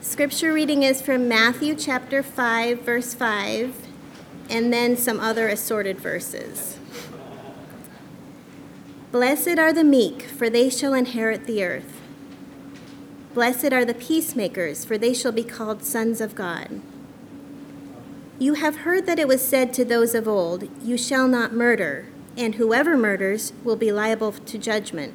Scripture reading is from Matthew chapter 5, verse 5, and then some other assorted verses. Blessed are the meek, for they shall inherit the earth. Blessed are the peacemakers, for they shall be called sons of God. You have heard that it was said to those of old, You shall not murder, and whoever murders will be liable to judgment.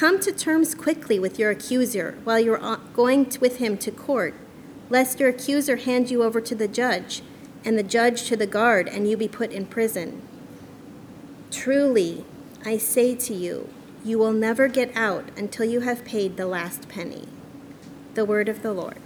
Come to terms quickly with your accuser while you're going with him to court, lest your accuser hand you over to the judge, and the judge to the guard, and you be put in prison. Truly, I say to you, you will never get out until you have paid the last penny. The word of the Lord.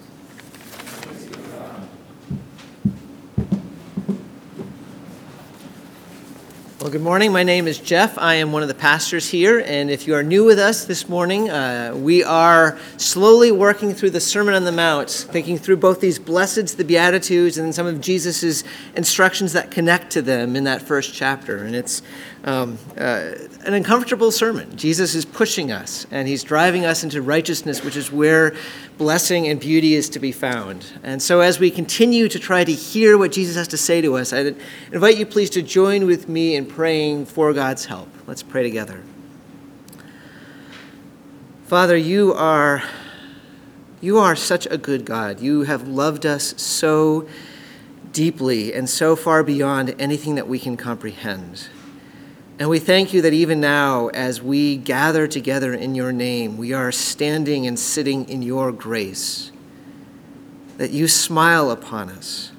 Well, good morning. My name is Jeff. I am one of the pastors here. And if you are new with us this morning, uh, we are slowly working through the Sermon on the Mount, thinking through both these blesseds, the Beatitudes, and some of Jesus' instructions that connect to them in that first chapter. And it's um, uh, an uncomfortable sermon. Jesus is pushing us, and he's driving us into righteousness, which is where blessing and beauty is to be found. And so, as we continue to try to hear what Jesus has to say to us, I invite you please to join with me in praying for God's help. Let's pray together. Father, you are you are such a good God. You have loved us so deeply and so far beyond anything that we can comprehend. And we thank you that even now, as we gather together in your name, we are standing and sitting in your grace, that you smile upon us.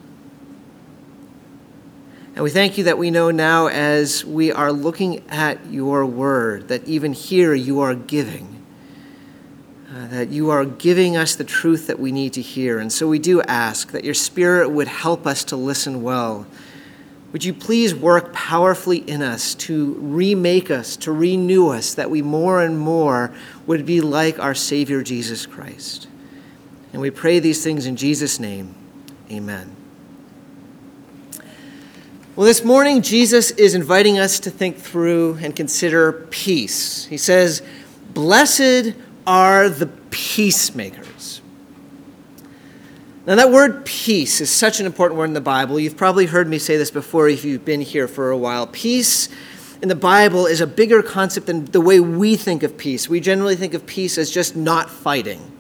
And we thank you that we know now, as we are looking at your word, that even here you are giving, uh, that you are giving us the truth that we need to hear. And so we do ask that your spirit would help us to listen well would you please work powerfully in us to remake us, to renew us, that we more and more would be like our Savior Jesus Christ? And we pray these things in Jesus' name. Amen. Well, this morning, Jesus is inviting us to think through and consider peace. He says, Blessed are the peacemakers. Now, that word peace is such an important word in the Bible. You've probably heard me say this before if you've been here for a while. Peace in the Bible is a bigger concept than the way we think of peace. We generally think of peace as just not fighting.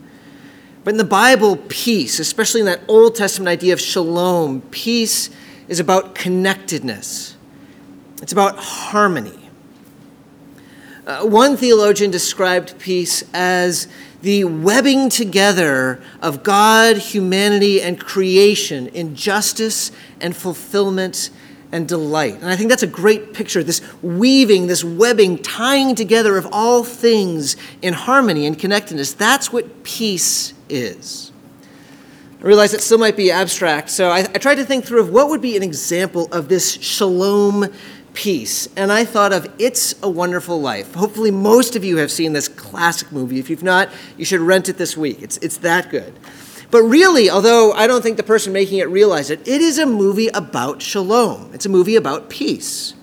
But in the Bible, peace, especially in that Old Testament idea of shalom, peace is about connectedness, it's about harmony. Uh, one theologian described peace as the webbing together of God, humanity, and creation in justice and fulfillment and delight. And I think that's a great picture this weaving, this webbing, tying together of all things in harmony and connectedness. That's what peace is. I realize it still might be abstract, so I, I tried to think through of what would be an example of this shalom peace. And I thought of It's a Wonderful Life. Hopefully, most of you have seen this classic movie. If you've not, you should rent it this week. It's, it's that good. But really, although I don't think the person making it realized it, it is a movie about shalom. It's a movie about peace.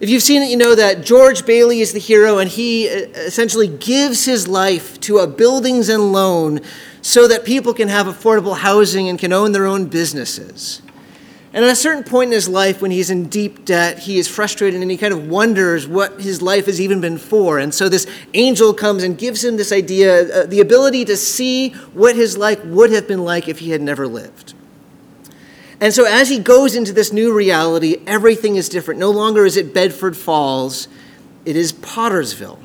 If you've seen it, you know that George Bailey is the hero, and he uh, essentially gives his life to a buildings and loan so that people can have affordable housing and can own their own businesses. And at a certain point in his life, when he's in deep debt, he is frustrated and he kind of wonders what his life has even been for. And so this angel comes and gives him this idea uh, the ability to see what his life would have been like if he had never lived. And so as he goes into this new reality, everything is different. No longer is it Bedford Falls, it is Pottersville.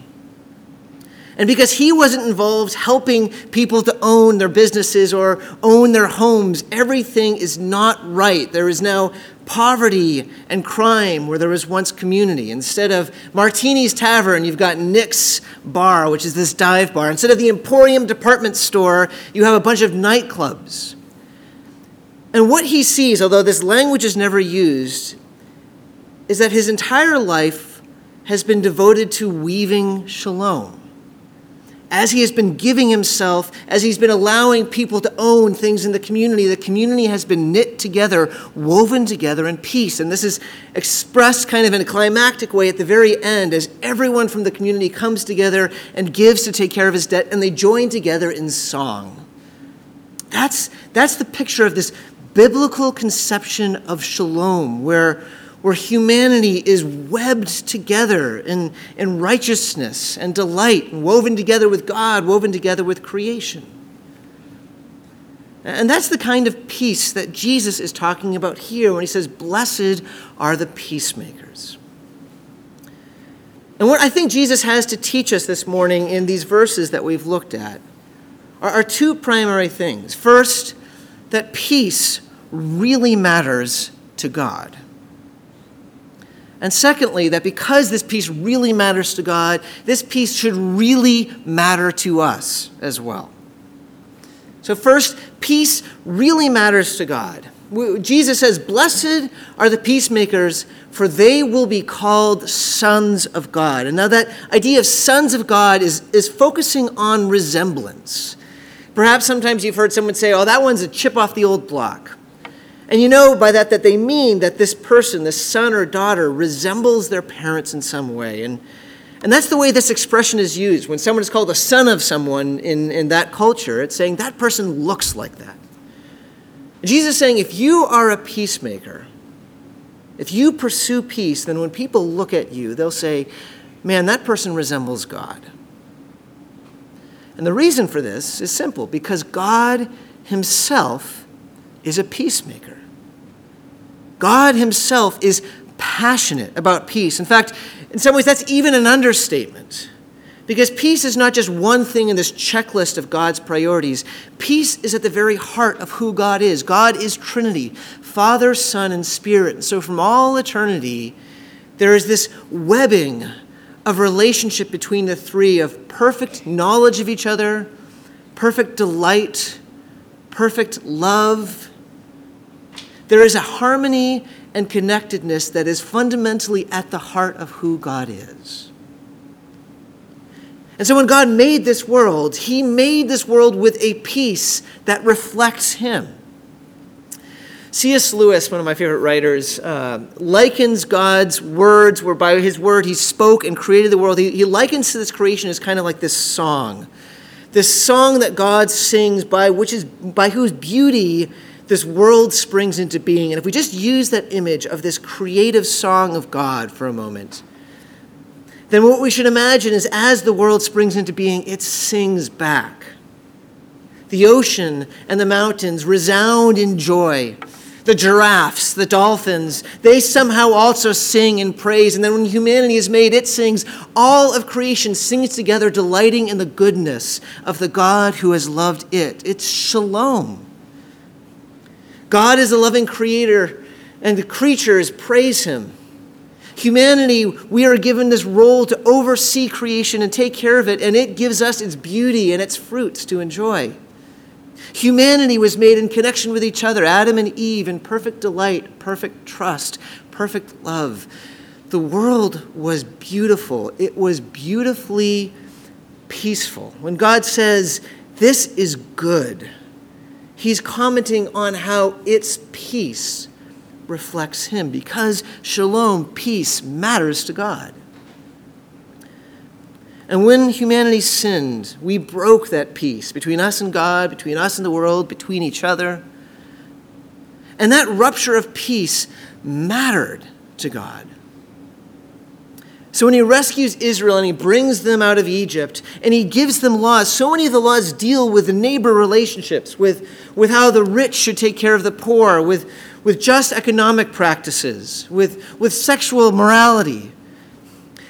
And because he wasn't involved helping people to own their businesses or own their homes, everything is not right. There is now poverty and crime where there was once community. Instead of Martini's Tavern, you've got Nick's Bar, which is this dive bar. Instead of the Emporium department store, you have a bunch of nightclubs. And what he sees, although this language is never used, is that his entire life has been devoted to weaving shalom as he has been giving himself, as he's been allowing people to own things in the community, the community has been knit together, woven together in peace. And this is expressed kind of in a climactic way at the very end as everyone from the community comes together and gives to take care of his debt, and they join together in song. That's, that's the picture of this biblical conception of shalom, where where humanity is webbed together in, in righteousness and delight, woven together with God, woven together with creation. And that's the kind of peace that Jesus is talking about here when he says, Blessed are the peacemakers. And what I think Jesus has to teach us this morning in these verses that we've looked at are, are two primary things. First, that peace really matters to God. And secondly, that because this peace really matters to God, this peace should really matter to us as well. So, first, peace really matters to God. Jesus says, Blessed are the peacemakers, for they will be called sons of God. And now, that idea of sons of God is, is focusing on resemblance. Perhaps sometimes you've heard someone say, Oh, that one's a chip off the old block. And you know by that that they mean that this person, this son or daughter, resembles their parents in some way. And, and that's the way this expression is used. When someone is called a son of someone in, in that culture, it's saying that person looks like that. Jesus is saying if you are a peacemaker, if you pursue peace, then when people look at you, they'll say, man, that person resembles God. And the reason for this is simple because God Himself is a peacemaker. God Himself is passionate about peace. In fact, in some ways, that's even an understatement. Because peace is not just one thing in this checklist of God's priorities. Peace is at the very heart of who God is. God is Trinity Father, Son, and Spirit. And so, from all eternity, there is this webbing of relationship between the three of perfect knowledge of each other, perfect delight, perfect love, there is a harmony and connectedness that is fundamentally at the heart of who God is. And so when God made this world, He made this world with a peace that reflects Him. C.S. Lewis, one of my favorite writers, uh, likens God's words, where by His word He spoke and created the world. He, he likens to this creation as kind of like this song, this song that God sings by which is by whose beauty this world springs into being. And if we just use that image of this creative song of God for a moment, then what we should imagine is as the world springs into being, it sings back. The ocean and the mountains resound in joy. The giraffes, the dolphins, they somehow also sing in praise. And then when humanity is made, it sings. All of creation sings together, delighting in the goodness of the God who has loved it. It's shalom. God is a loving creator, and the creatures praise him. Humanity, we are given this role to oversee creation and take care of it, and it gives us its beauty and its fruits to enjoy. Humanity was made in connection with each other, Adam and Eve, in perfect delight, perfect trust, perfect love. The world was beautiful. It was beautifully peaceful. When God says, This is good, he's commenting on how its peace reflects him because shalom, peace, matters to God. And when humanity sinned, we broke that peace between us and God, between us and the world, between each other. And that rupture of peace mattered to God. So when he rescues Israel and he brings them out of Egypt and he gives them laws, so many of the laws deal with neighbor relationships, with, with how the rich should take care of the poor, with, with just economic practices, with, with sexual morality.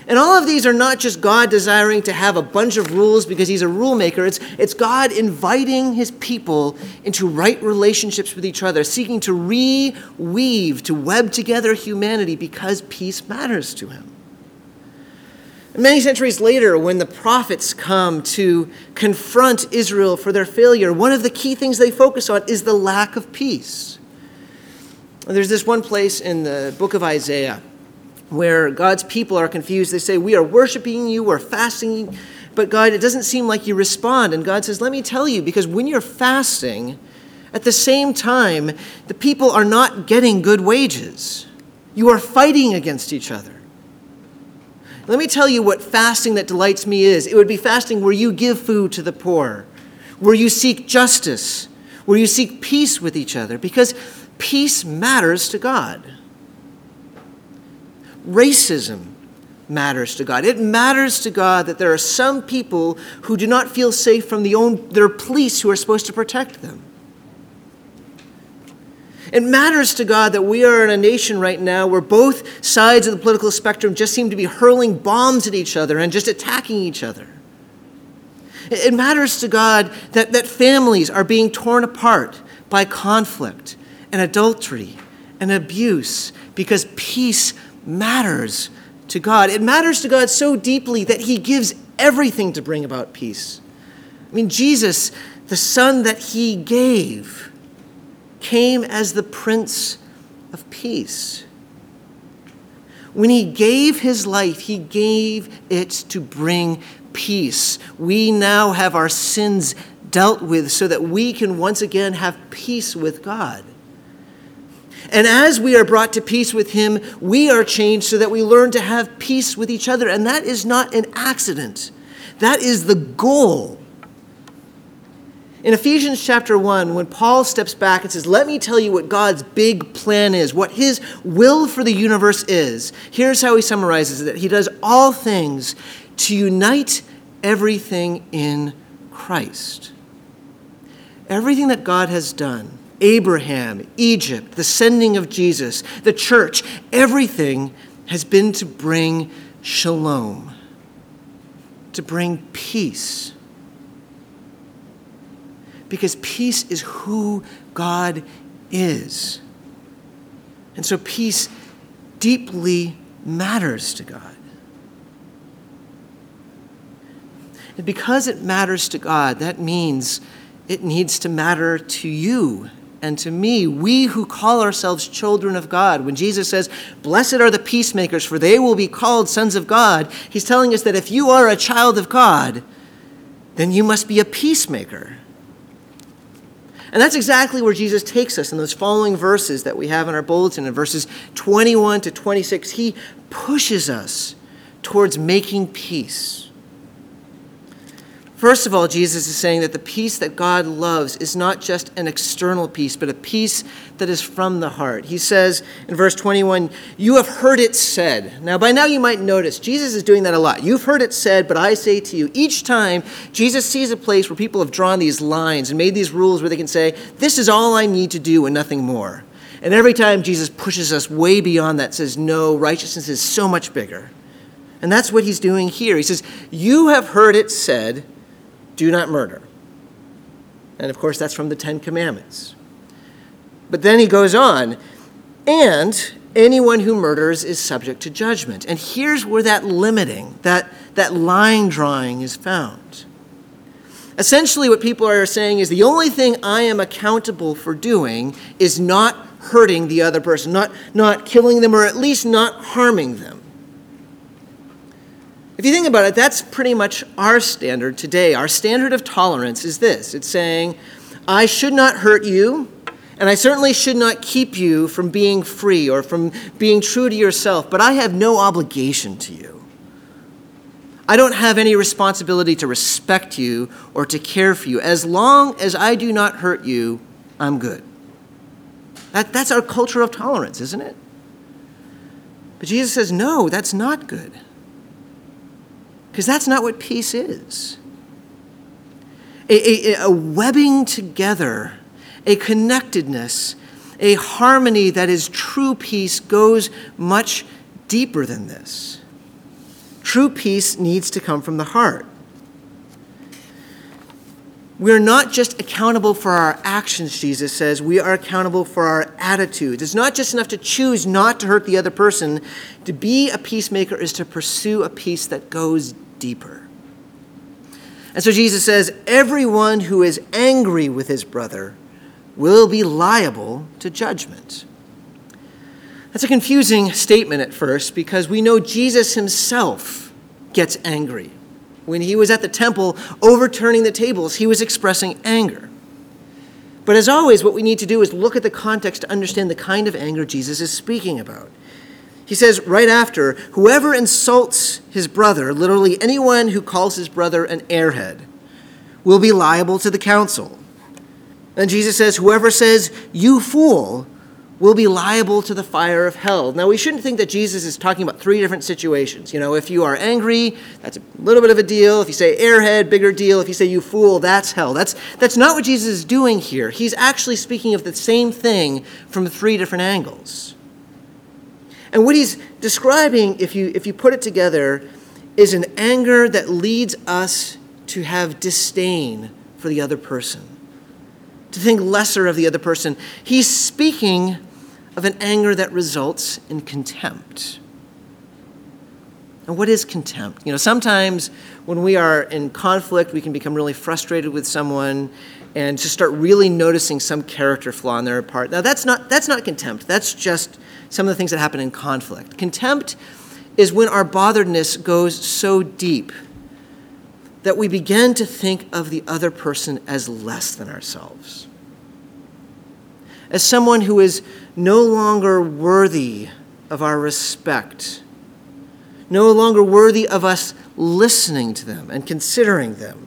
And all of these are not just God desiring to have a bunch of rules because he's a rule maker. It's, it's God inviting his people into right relationships with each other, seeking to reweave, to web together humanity because peace matters to him. Many centuries later, when the prophets come to confront Israel for their failure, one of the key things they focus on is the lack of peace. There's this one place in the book of Isaiah where God's people are confused. They say, We are worshiping you, we're fasting, but God, it doesn't seem like you respond. And God says, Let me tell you, because when you're fasting, at the same time, the people are not getting good wages. You are fighting against each other. Let me tell you what fasting that delights me is. It would be fasting where you give food to the poor, where you seek justice, where you seek peace with each other, because peace matters to God racism matters to God. It matters to God that there are some people who do not feel safe from the own, their police who are supposed to protect them. It matters to God that we are in a nation right now where both sides of the political spectrum just seem to be hurling bombs at each other and just attacking each other. It matters to God that, that families are being torn apart by conflict and adultery and abuse because peace matters to God. It matters to God so deeply that he gives everything to bring about peace. I mean, Jesus, the Son that he gave, came as the Prince of Peace. When he gave his life, he gave it to bring peace. We now have our sins dealt with so that we can once again have peace with God. And as we are brought to peace with Him, we are changed so that we learn to have peace with each other. And that is not an accident, that is the goal. In Ephesians chapter 1, when Paul steps back and says, Let me tell you what God's big plan is, what his will for the universe is, here's how he summarizes it He does all things to unite everything in Christ. Everything that God has done Abraham, Egypt, the sending of Jesus, the church, everything has been to bring shalom, to bring peace. Because peace is who God is. And so peace deeply matters to God. And because it matters to God, that means it needs to matter to you and to me, we who call ourselves children of God. When Jesus says, Blessed are the peacemakers, for they will be called sons of God, he's telling us that if you are a child of God, then you must be a peacemaker. And that's exactly where Jesus takes us in those following verses that we have in our bulletin, in verses 21 to 26. He pushes us towards making peace. First of all, Jesus is saying that the peace that God loves is not just an external peace, but a peace that is from the heart. He says in verse 21, You have heard it said. Now, by now you might notice, Jesus is doing that a lot. You've heard it said, but I say to you, each time Jesus sees a place where people have drawn these lines and made these rules where they can say, This is all I need to do and nothing more. And every time Jesus pushes us way beyond that, says, No, righteousness is so much bigger. And that's what he's doing here. He says, You have heard it said, do not murder. And of course, that's from the Ten Commandments. But then he goes on, and anyone who murders is subject to judgment. And here's where that limiting, that, that line drawing is found. Essentially, what people are saying is the only thing I am accountable for doing is not hurting the other person, not, not killing them, or at least not harming them. If you think about it, that's pretty much our standard today. Our standard of tolerance is this it's saying, I should not hurt you, and I certainly should not keep you from being free or from being true to yourself, but I have no obligation to you. I don't have any responsibility to respect you or to care for you. As long as I do not hurt you, I'm good. That, that's our culture of tolerance, isn't it? But Jesus says, no, that's not good. Because that's not what peace is. A, a, a, webbing together, a connectedness, a harmony that is true peace goes much deeper than this. true peace needs to come from the heart. We're not just accountable for our actions, Jesus says. We are accountable for our attitudes. It's not just enough to choose not to hurt the other person. To be a peacemaker is to pursue a peace that goes deeper. And so Jesus says, everyone who is angry with his brother will be liable to judgment. That's a confusing statement at first because we know Jesus himself gets angry. When he was at the temple overturning the tables, he was expressing anger. But as always, what we need to do is look at the context to understand the kind of anger Jesus is speaking about. He says right after, whoever insults his brother, literally anyone who calls his brother an airhead, will be liable to the council. And Jesus says, whoever says, you fool, will be liable to the fire of hell. Now, we shouldn't think that Jesus is talking about three different situations. You know, if you are angry, that's a little bit of a deal. If you say airhead, bigger deal. If you say you fool, that's hell. That's, that's not what Jesus is doing here. He's actually speaking of the same thing from three different angles. And what he's describing, if you, if you put it together, is an anger that leads us to have disdain for the other person to think lesser of the other person. He's speaking of an anger that results in contempt. And what is contempt? You know, sometimes when we are in conflict, we can become really frustrated with someone and to start really noticing some character flaw on their part. Now, that's not, that's not contempt. That's just some of the things that happen in conflict. Contempt is when our botheredness goes so deep that we begin to think of the other person as less than ourselves, as someone who is no longer worthy of our respect, no longer worthy of us listening to them and considering them.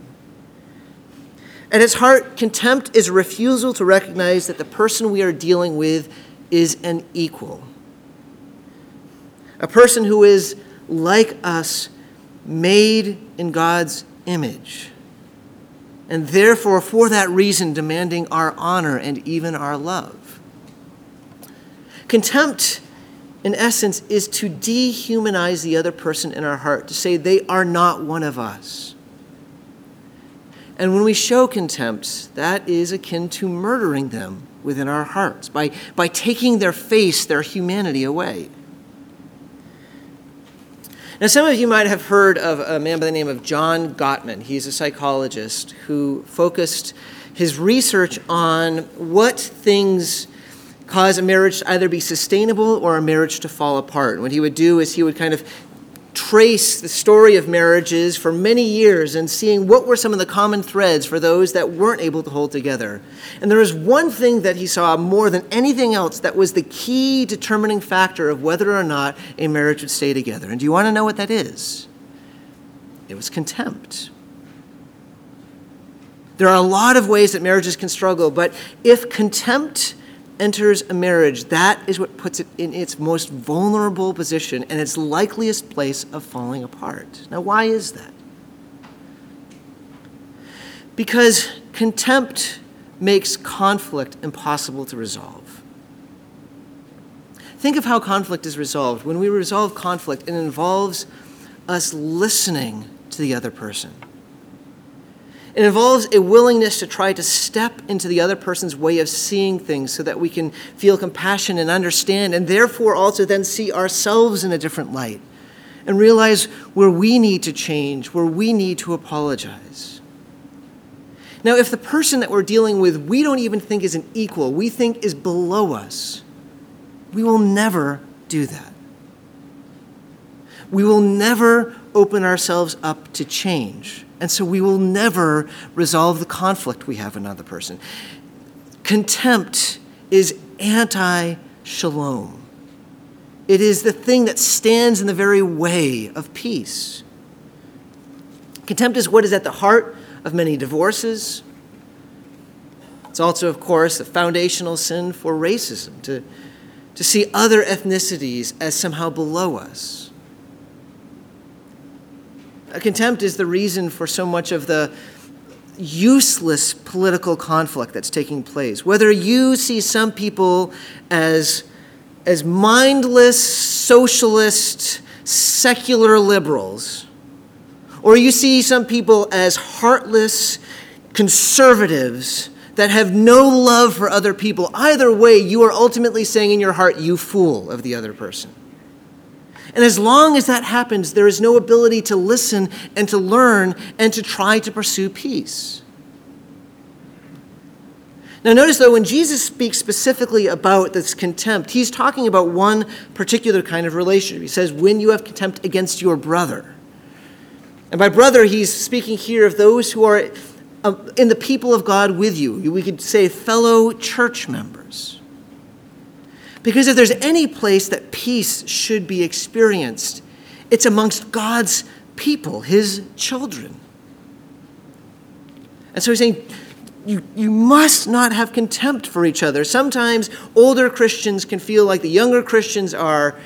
At its heart, contempt is a refusal to recognize that the person we are dealing with is an equal, a person who is like us, made in God's image. And therefore, for that reason, demanding our honor and even our love. Contempt, in essence, is to dehumanize the other person in our heart, to say they are not one of us. And when we show contempt, that is akin to murdering them within our hearts by, by taking their face, their humanity away. Now, some of you might have heard of a man by the name of John Gottman. He's a psychologist who focused his research on what things cause a marriage to either be sustainable or a marriage to fall apart. What he would do is he would kind of trace the story of marriages for many years and seeing what were some of the common threads for those that weren't able to hold together. And there was one thing that he saw more than anything else that was the key determining factor of whether or not a marriage would stay together. And do you want to know what that is? It was contempt. There are a lot of ways that marriages can struggle, but if contempt enters a marriage, that is what puts it in its most vulnerable position and its likeliest place of falling apart. Now, why is that? Because contempt makes conflict impossible to resolve. Think of how conflict is resolved. When we resolve conflict, it involves us listening to the other person. It involves a willingness to try to step into the other person's way of seeing things so that we can feel compassion and understand, and therefore also then see ourselves in a different light and realize where we need to change, where we need to apologize. Now, if the person that we're dealing with we don't even think is an equal, we think is below us, we will never do that. We will never open ourselves up to change and so we will never resolve the conflict we have with another person. Contempt is anti shalom, it is the thing that stands in the very way of peace. Contempt is what is at the heart of many divorces. It's also, of course, the foundational sin for racism to, to see other ethnicities as somehow below us. Contempt is the reason for so much of the useless political conflict that's taking place. Whether you see some people as, as mindless, socialist, secular liberals, or you see some people as heartless conservatives that have no love for other people, either way, you are ultimately saying in your heart, you fool of the other person. And as long as that happens, there is no ability to listen and to learn and to try to pursue peace. Now, notice though, when Jesus speaks specifically about this contempt, he's talking about one particular kind of relationship. He says, when you have contempt against your brother. And by brother, he's speaking here of those who are um, in the people of God with you. We could say fellow church members. Because if there's any place that peace should be experienced, it's amongst God's people, his children. And so he's saying, you, you must not have contempt for each other. Sometimes older Christians can feel like the younger Christians are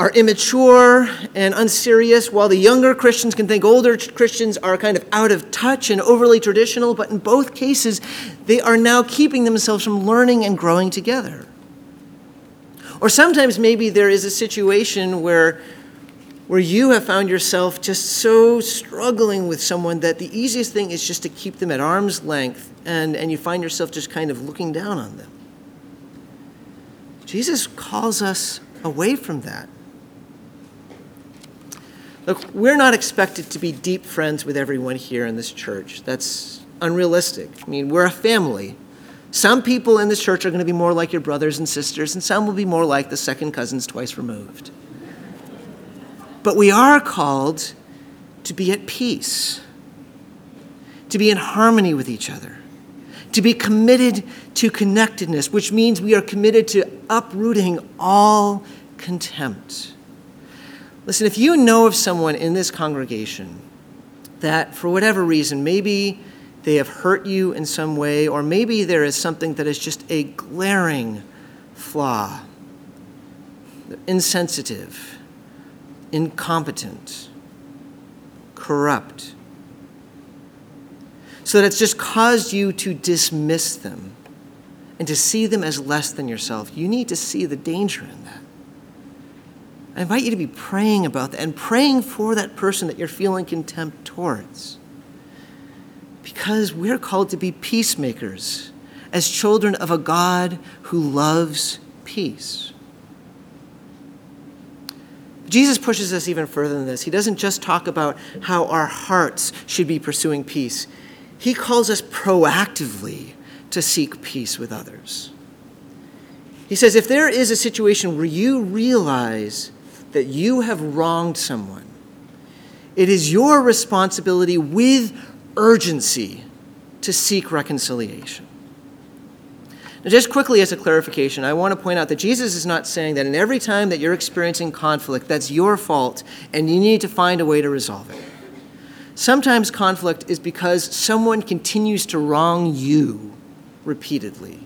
are immature and unserious, while the younger Christians can think older Christians are kind of out of touch and overly traditional, but in both cases, they are now keeping themselves from learning and growing together. Or sometimes maybe there is a situation where, where you have found yourself just so struggling with someone that the easiest thing is just to keep them at arm's length, and, and you find yourself just kind of looking down on them. Jesus calls us away from that. Look, we're not expected to be deep friends with everyone here in this church. That's unrealistic. I mean, we're a family. Some people in this church are going to be more like your brothers and sisters, and some will be more like the second cousins twice removed. But we are called to be at peace, to be in harmony with each other, to be committed to connectedness, which means we are committed to uprooting all contempt. Listen, if you know of someone in this congregation that, for whatever reason, maybe they have hurt you in some way, or maybe there is something that is just a glaring flaw, insensitive, incompetent, corrupt, so that it's just caused you to dismiss them and to see them as less than yourself, you need to see the danger in that. I invite you to be praying about that and praying for that person that you're feeling contempt towards. Because we're called to be peacemakers as children of a God who loves peace. Jesus pushes us even further than this. He doesn't just talk about how our hearts should be pursuing peace, he calls us proactively to seek peace with others. He says, if there is a situation where you realize that you have wronged someone, it is your responsibility with urgency to seek reconciliation. Now, just quickly as a clarification, I want to point out that Jesus is not saying that in every time that you're experiencing conflict, that's your fault and you need to find a way to resolve it. Sometimes conflict is because someone continues to wrong you repeatedly.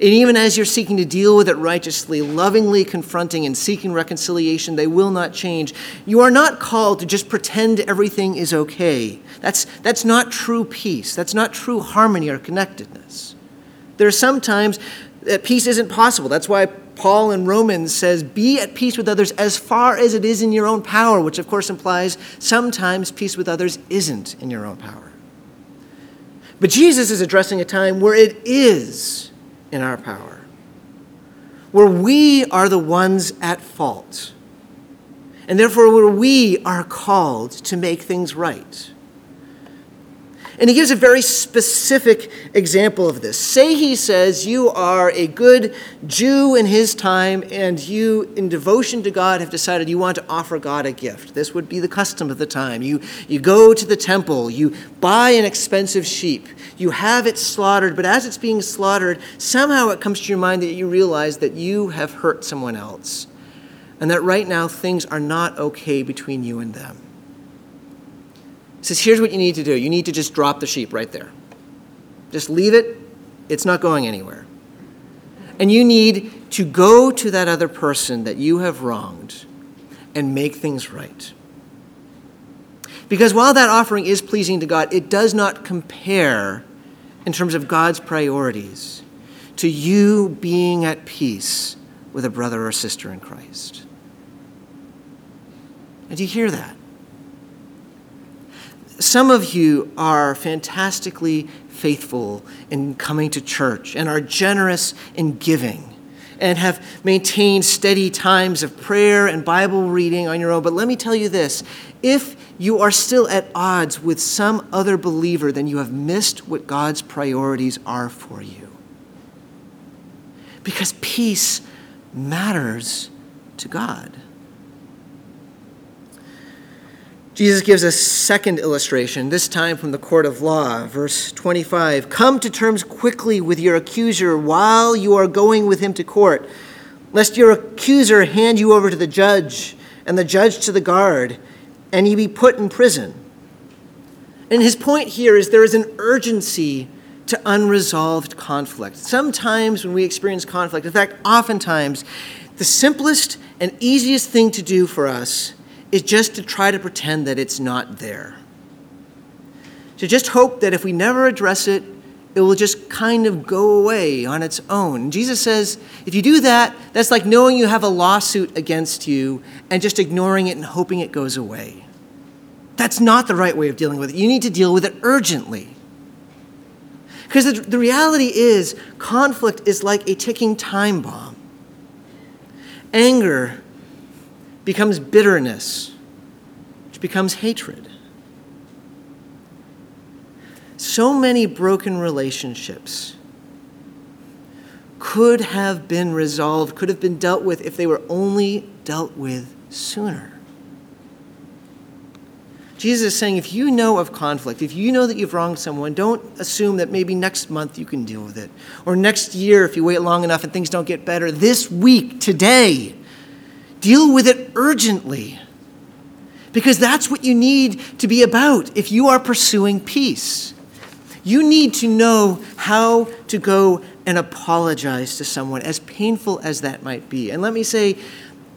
And even as you're seeking to deal with it righteously, lovingly confronting and seeking reconciliation, they will not change. You are not called to just pretend everything is okay. That's, that's not true peace. That's not true harmony or connectedness. There are sometimes that peace isn't possible. That's why Paul in Romans says, Be at peace with others as far as it is in your own power, which of course implies sometimes peace with others isn't in your own power. But Jesus is addressing a time where it is in our power, where we are the ones at fault, and therefore where we are called to make things right. And he gives a very specific example of this. Say he says you are a good Jew in his time, and you, in devotion to God, have decided you want to offer God a gift. This would be the custom of the time. You, you go to the temple, you buy an expensive sheep, you have it slaughtered, but as it's being slaughtered, somehow it comes to your mind that you realize that you have hurt someone else, and that right now things are not okay between you and them. He says, Here's what you need to do you need to just drop the sheep right there. Just leave it, it's not going anywhere. And you need to go to that other person that you have wronged and make things right. Because while that offering is pleasing to God, it does not compare in terms of God's priorities to you being at peace with a brother or sister in Christ. And do you hear that? Some of you are fantastically faithful in coming to church and are generous in giving and have maintained steady times of prayer and Bible reading on your own. But let me tell you this if you are still at odds with some other believer, then you have missed what God's priorities are for you. Because peace matters to God. Jesus gives a second illustration, this time from the court of law, verse 25. Come to terms quickly with your accuser while you are going with him to court, lest your accuser hand you over to the judge, and the judge to the guard, and you be put in prison. And his point here is there is an urgency to unresolved conflict. Sometimes when we experience conflict, in fact, oftentimes, the simplest and easiest thing to do for us is just to try to pretend that it's not there. To just hope that if we never address it, it will just kind of go away on its own. Jesus says, if you do that, that's like knowing you have a lawsuit against you and just ignoring it and hoping it goes away. That's not the right way of dealing with it. You need to deal with it urgently. Because the, the reality is, conflict is like a ticking time bomb. Anger becomes bitterness, which becomes hatred. So many broken relationships could have been resolved, could have been dealt with if they were only dealt with sooner. Jesus is saying if you know of conflict, if you know that you've wronged someone, don't assume that maybe next month you can deal with it. Or next year, if you wait long enough and things don't get better. This week, today, Deal with it urgently. Because that's what you need to be about if you are pursuing peace. You need to know how to go and apologize to someone, as painful as that might be. And let me say,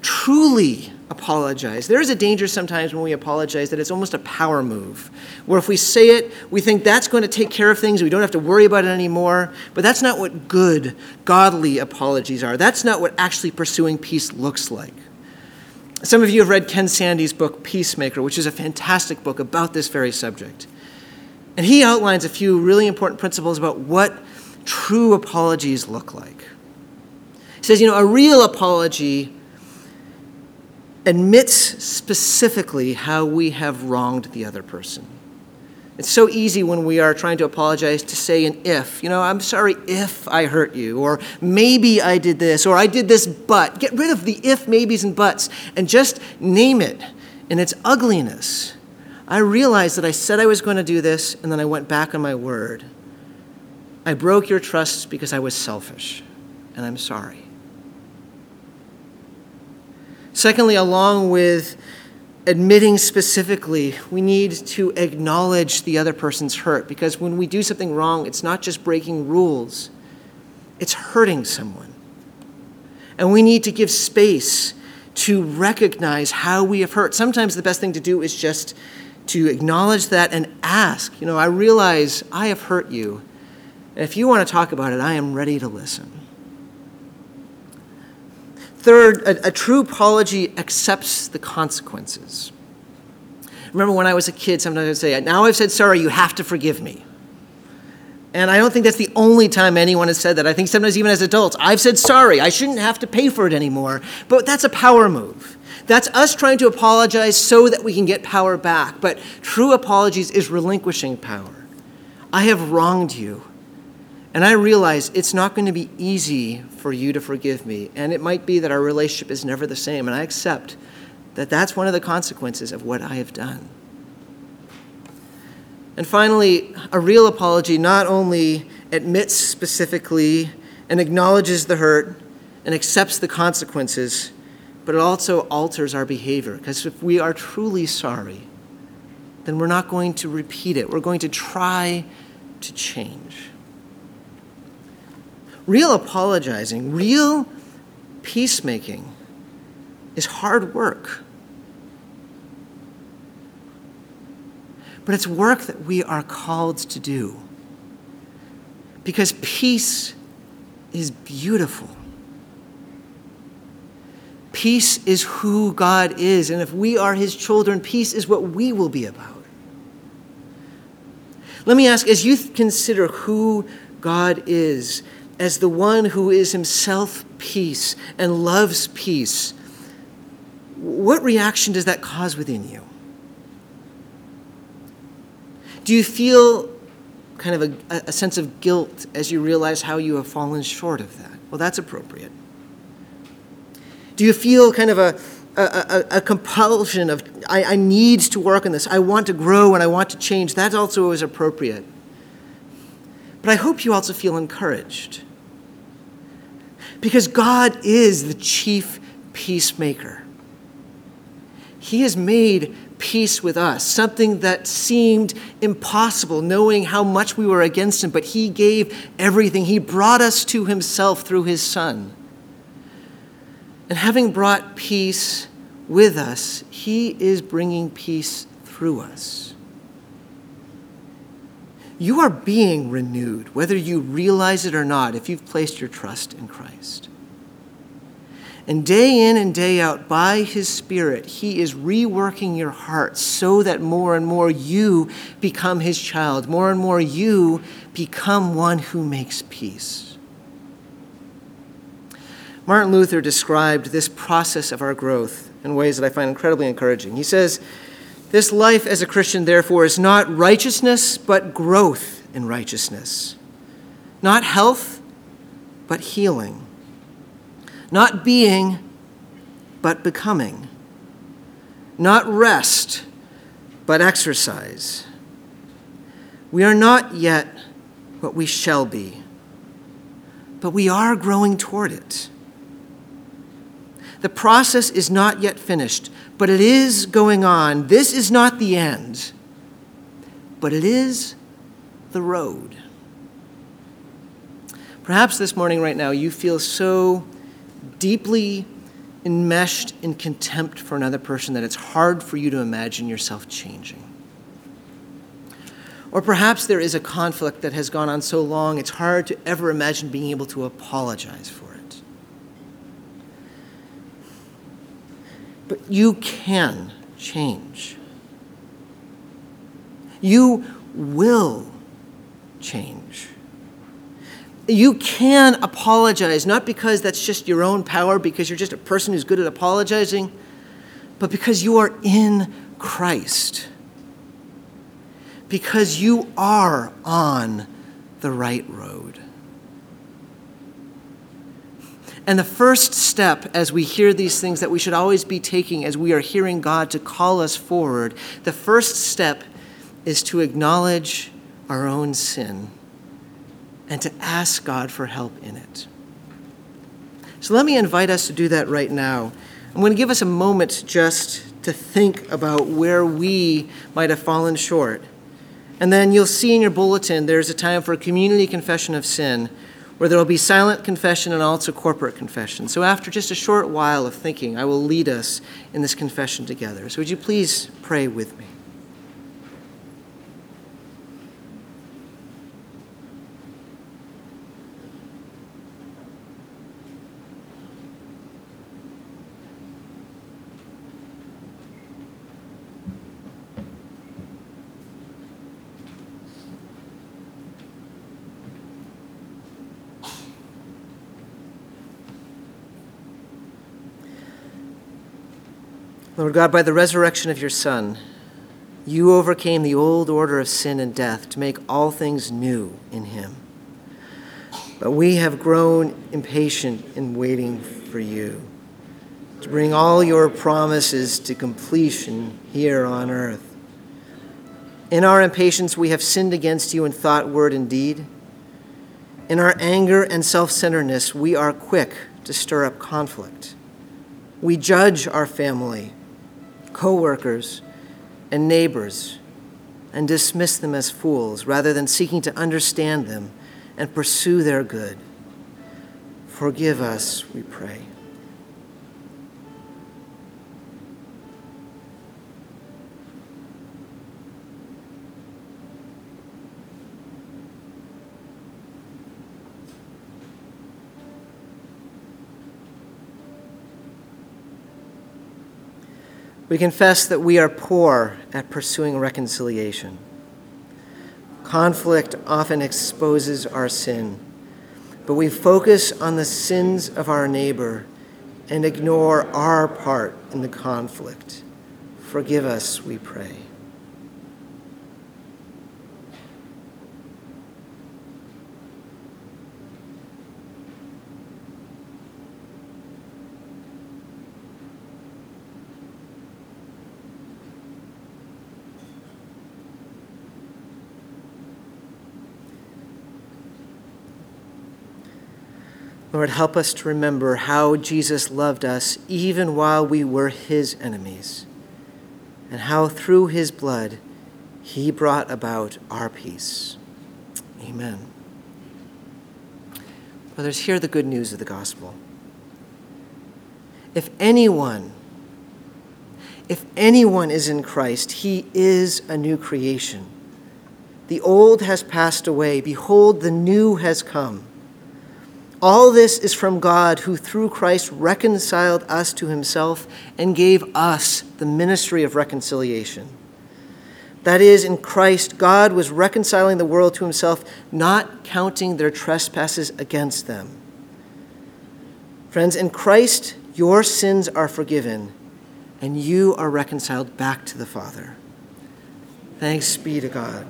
truly apologize. There is a danger sometimes when we apologize that it's almost a power move, where if we say it, we think that's going to take care of things, we don't have to worry about it anymore. But that's not what good, godly apologies are. That's not what actually pursuing peace looks like. Some of you have read Ken Sande's book, Peacemaker, which is a fantastic book about this very subject. And he outlines a few really important principles about what true apologies look like. He says, you know, a real apology admits specifically how we have wronged the other person. It's so easy when we are trying to apologize to say an if. You know, I'm sorry if I hurt you, or maybe I did this, or I did this but. Get rid of the if, maybes, and buts and just name it in its ugliness. I realized that I said I was going to do this, and then I went back on my word. I broke your trust because I was selfish, and I'm sorry. Secondly, along with admitting specifically, we need to acknowledge the other person's hurt because when we do something wrong, it's not just breaking rules, it's hurting someone. And we need to give space to recognize how we have hurt. Sometimes the best thing to do is just to acknowledge that and ask, you know, I realize I have hurt you. And if you want to talk about it, I am ready to listen. Third, a, a, true apology accepts the consequences. Remember when I was a kid, sometimes I'd say, Now I've said sorry, you have to forgive me. And I don't think that's the only time anyone has said that. I think sometimes, even as adults, I've said sorry, I shouldn't have to pay for it anymore. But that's a power move. That's us trying to apologize so that we can get power back. But true apologies is relinquishing power. I have wronged you. And I realize it's not going to be easy for you to forgive me. And it might be that our relationship is never the same. And I accept that that's one of the consequences of what I have done. And finally, a real apology not only admits specifically and acknowledges the hurt and accepts the consequences, but it also alters our behavior. Because if we are truly sorry, then we're not going to repeat it. We're going to try to change real apologizing, real peacemaking is hard work. But it's work that we are called to do. Because peace is beautiful. Peace is who God is, and if we are his children, peace is what we will be about. Let me ask as you consider who God is, as the one who is himself peace and loves peace, what reaction does that cause within you? Do you feel kind of a, a, sense of guilt as you realize how you have fallen short of that? Well, that's appropriate. Do you feel kind of a, a, a compulsion of, I, I need to work on this, I want to grow and I want to change? That also is appropriate. But I hope you also feel encouraged. Because God is the chief peacemaker. He has made peace with us, something that seemed impossible, knowing how much we were against Him, but He gave everything. He brought us to Himself through His Son. And having brought peace with us, He is bringing peace through us. You are being renewed, whether you realize it or not, if you've placed your trust in Christ. And day in and day out, by His Spirit, He is reworking your heart so that more and more you become His child, more and more you become one who makes peace. Martin Luther described this process of our growth in ways that I find incredibly encouraging. He says, this life as a Christian, therefore, is not righteousness, but growth in righteousness. Not health, but healing. Not being, but becoming. Not rest, but exercise. We are not yet what we shall be, but we are growing toward it. The process is not yet finished, but it is going on. This is not the end, but it is the road. Perhaps this morning, right now, you feel so deeply enmeshed in contempt for another person that it's hard for you to imagine yourself changing. Or perhaps there is a conflict that has gone on so long, it's hard to ever imagine being able to apologize for But you can change. You will change. You can apologize, not because that's just your own power, because you're just a person who's good at apologizing, but because you are in Christ. Because you are on the right road. And the first step as we hear these things that we should always be taking as we are hearing God to call us forward, the first step is to acknowledge our own sin and to ask God for help in it. So let me invite us to do that right now. I'm going to give us a moment just to think about where we might have fallen short. And then you'll see in your bulletin there's a time for a community confession of sin where there will be silent confession and also corporate confession. So, after just a short while of thinking, I will lead us in this confession together. So, would you please pray with me? Lord God, by the resurrection of your Son, you overcame the old order of sin and death to make all things new in him. But we have grown impatient in waiting for you to bring all your promises to completion here on earth. In our impatience, we have sinned against you in thought, word, and deed. In our anger and self centeredness, we are quick to stir up conflict. We judge our family coworkers, and neighbors and dismiss them as fools rather than seeking to understand them and pursue their good. Forgive us, we pray. We confess that we are poor at pursuing reconciliation. Conflict often exposes our sin, but we focus on the sins of our neighbor and ignore our part in the conflict. Forgive us, we pray. Lord, help us to remember how Jesus loved us even while we were his enemies, and how through his blood he brought about our peace. Amen. Brothers, hear the good news of the gospel. If anyone, if anyone is in Christ, he is a new creation. The old has passed away. Behold, the new has come. All this is from God, who through Christ reconciled us to himself and gave us the ministry of reconciliation. That is, in Christ, God was reconciling the world to himself, not counting their trespasses against them. Friends, in Christ, your sins are forgiven, and you are reconciled back to the Father. Thanks be to God.